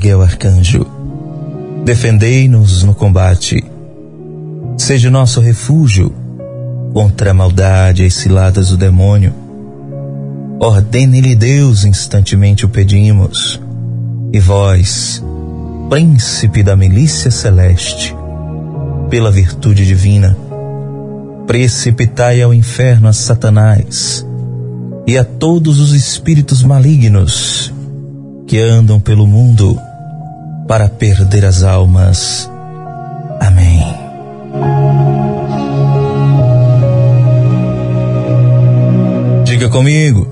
Miguel Arcanjo, defendei-nos no combate. Seja nosso refúgio contra a maldade e as ciladas do demônio. Ordene-lhe Deus, instantemente o pedimos. E vós, príncipe da milícia celeste, pela virtude divina, precipitai ao inferno a Satanás e a todos os espíritos malignos que andam pelo mundo para perder as almas. Amém. Diga comigo,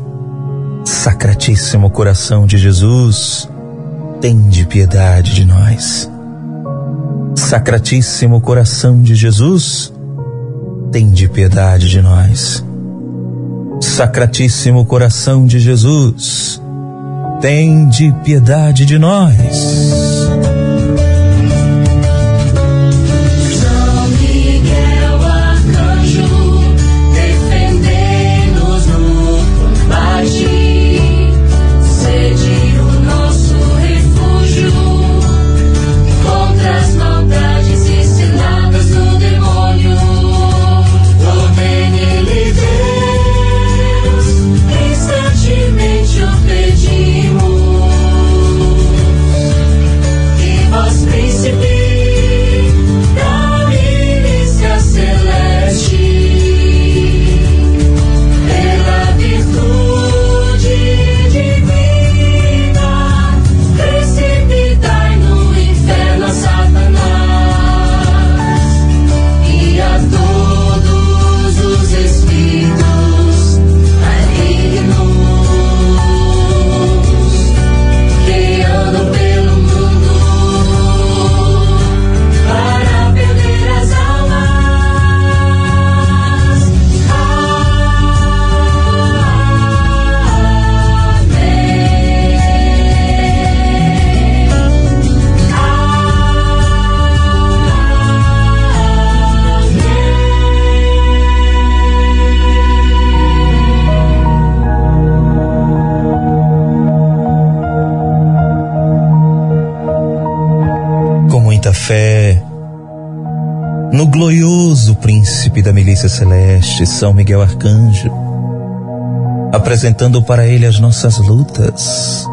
Sacratíssimo coração de Jesus, tende piedade de nós. Sacratíssimo coração de Jesus, tende piedade de nós. Sacratíssimo coração de Jesus, tende piedade de nós. Fé no glorioso príncipe da milícia celeste, São Miguel Arcanjo, apresentando para ele as nossas lutas.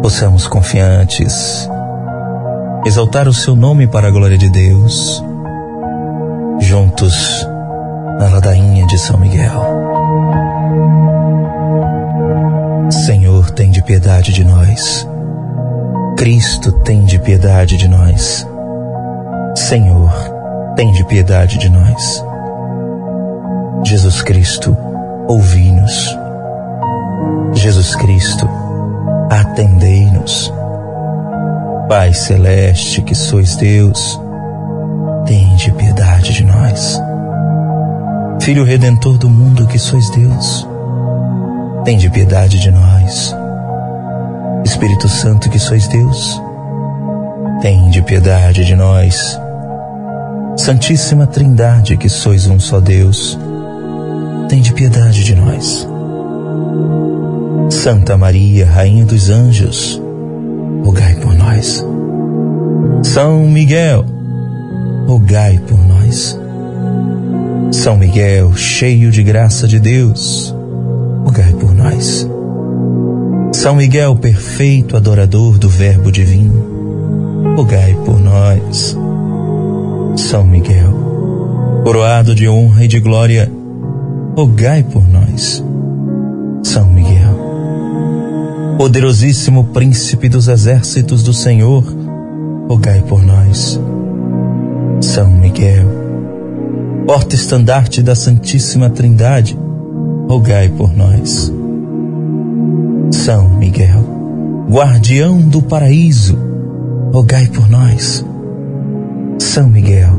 Possamos confiantes exaltar o seu nome para a glória de Deus, juntos na ladainha de São Miguel. Senhor, tem de piedade de nós. Cristo, tem de piedade de nós. Senhor, tem de piedade de nós. Jesus Cristo, ouvi-nos. Jesus Cristo, atendei-nos. Pai celeste, que sois Deus, tem de piedade de nós. Filho redentor do mundo, que sois Deus, tem de piedade de nós. Espírito Santo, que sois Deus, tende piedade de nós. Santíssima Trindade, que sois um só Deus, tende piedade de nós. Santa Maria, Rainha dos Anjos, rogai por nós. São Miguel, rogai por nós. São Miguel, cheio de graça de Deus, rogai por nós. São Miguel, perfeito adorador do Verbo Divino, rogai por nós. São Miguel, coroado de honra e de glória, rogai por nós. São Miguel, poderosíssimo príncipe dos exércitos do Senhor, rogai por nós. São Miguel, porta-estandarte da Santíssima Trindade, rogai por nós. São Miguel, guardião do paraíso, rogai por nós. São Miguel,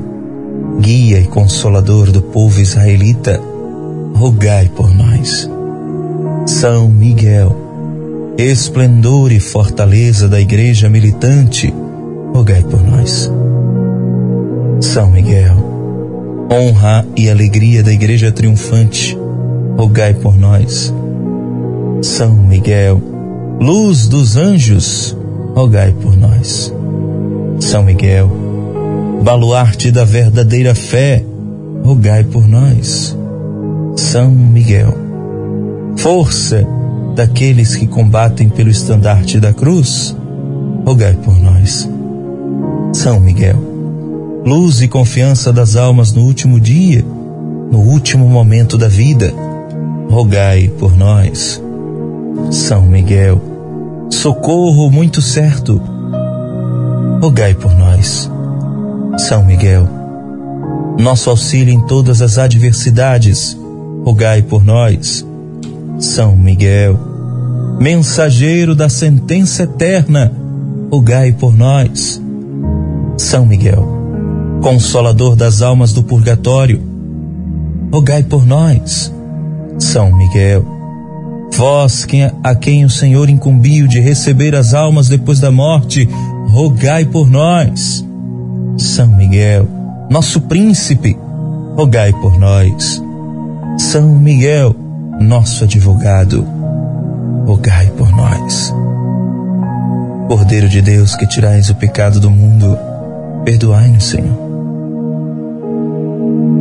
guia e consolador do povo israelita, rogai por nós. São Miguel, esplendor e fortaleza da igreja militante, rogai por nós. São Miguel, honra e alegria da Igreja triunfante, rogai por nós. São Miguel, luz dos anjos, rogai por nós. São Miguel, baluarte da verdadeira fé, rogai por nós. São Miguel, força daqueles que combatem pelo estandarte da cruz, rogai por nós. São Miguel, luz e confiança das almas no último dia, no último momento da vida, rogai por nós. São Miguel, socorro muito certo, rogai por nós. São Miguel, nosso auxílio em todas as adversidades, rogai por nós. São Miguel, mensageiro da sentença eterna, rogai por nós. São Miguel, consolador das almas do purgatório, rogai por nós. São Miguel, vós a quem o Senhor incumbiu de receber as almas depois da morte, rogai por nós. São Miguel, nosso príncipe, rogai por nós. São Miguel, nosso advogado, rogai por nós. Cordeiro de Deus que tirais o pecado do mundo, perdoai-nos, Senhor.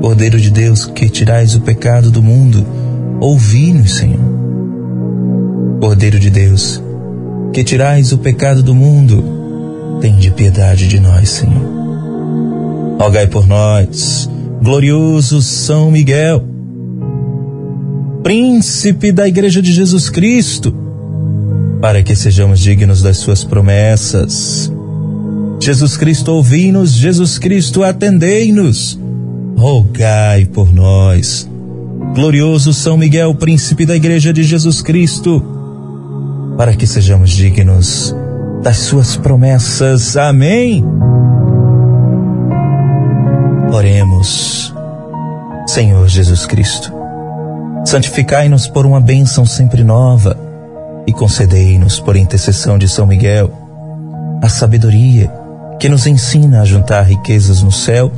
Cordeiro de Deus que tirais o pecado do mundo, ouvi-nos, Senhor. Cordeiro de Deus que tirais o pecado do mundo, tende piedade de nós, Senhor. Rogai por nós, glorioso São Miguel príncipe da Igreja de Jesus Cristo, para que sejamos dignos das suas promessas. Jesus Cristo, ouvi-nos, Jesus Cristo, atendei-nos, rogai por nós. Glorioso São Miguel, príncipe da Igreja de Jesus Cristo, para que sejamos dignos das suas promessas. Amém. Oremos, Senhor Jesus Cristo Santificai-nos por uma bênção sempre nova e concedei-nos, por intercessão de São Miguel, a sabedoria que nos ensina a juntar riquezas no céu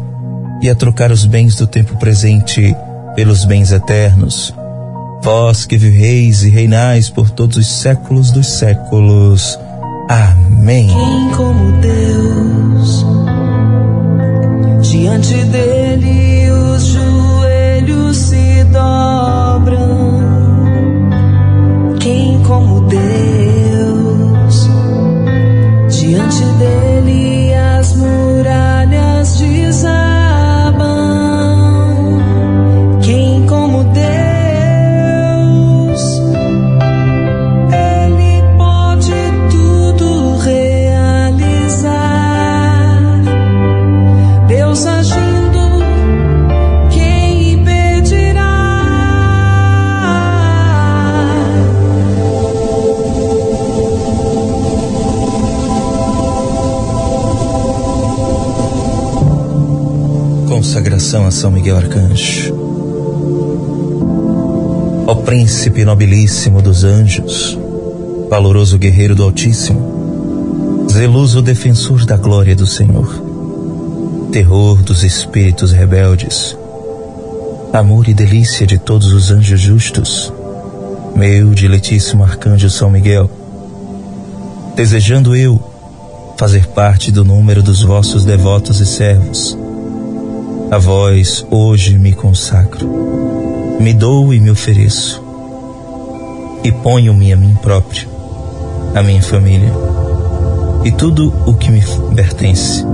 e a trocar os bens do tempo presente pelos bens eternos. Vós que viveis e reinais por todos os séculos dos séculos. Amém. Quem como Deus, diante dele os joelhos se Consagração a São Miguel Arcanjo. Ó príncipe nobilíssimo dos anjos, valoroso guerreiro do Altíssimo, zeloso defensor da glória do Senhor, terror dos espíritos rebeldes, amor e delícia de todos os anjos justos, meu diletíssimo arcanjo São Miguel, desejando eu fazer parte do número dos vossos devotos e servos, a vós hoje me consagro, me dou e me ofereço, e ponho-me a mim próprio, a minha família e tudo o que me pertence,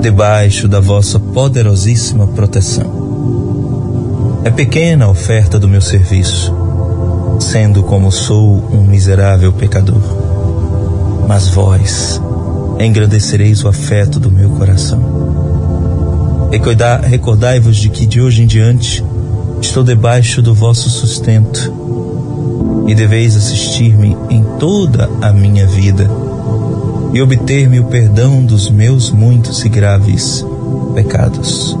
debaixo da vossa poderosíssima proteção. É pequena a oferta do meu serviço, sendo como sou um miserável pecador, mas vós engrandecereis o afeto do meu coração. Recordai- Recordai-vos de que de hoje em diante estou debaixo do vosso sustento e deveis assistir-me em toda a minha vida e obter-me o perdão dos meus muitos e graves pecados.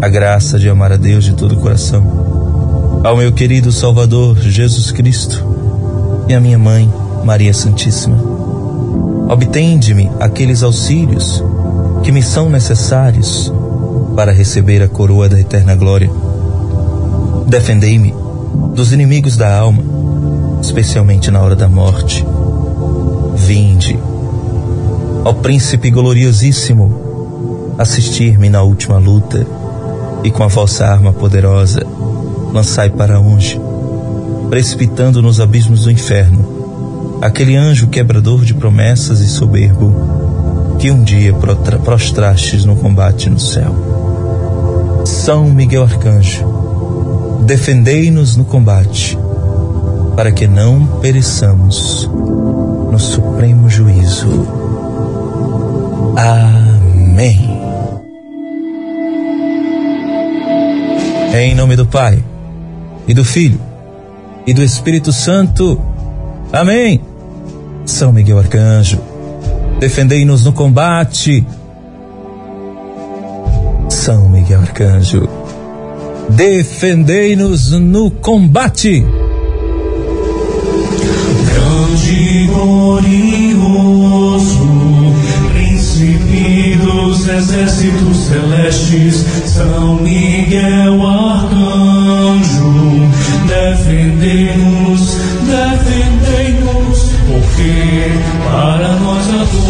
A graça de amar a Deus de todo o coração, ao meu querido Salvador Jesus Cristo e à minha mãe Maria Santíssima. Obtende-me aqueles auxílios que me são necessários para receber a coroa da eterna glória. Defendei-me dos inimigos da alma, especialmente na hora da morte. Vinde, ó Príncipe gloriosíssimo, assistir-me na última luta e com a vossa arma poderosa lançai para longe, precipitando nos abismos do inferno, aquele anjo quebrador de promessas e soberbo que um dia prostrastes no combate no céu. São Miguel Arcanjo, defendei-nos no combate, para que não pereçamos no supremo juízo. Amém. Em nome do Pai e do Filho e do Espírito Santo. Amém. São Miguel Arcanjo, defendei-nos no combate. São Miguel Arcanjo, defendei-nos no combate. Grande glorioso, príncipe dos exércitos celestes, São Miguel Arcanjo, defendei-nos, defendei-nos, porque para nós a luta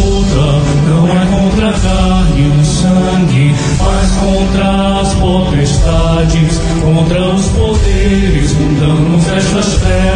não é contra a carne e o sangue, mas contra as potestades, contra os poderes mundanos destas trevas,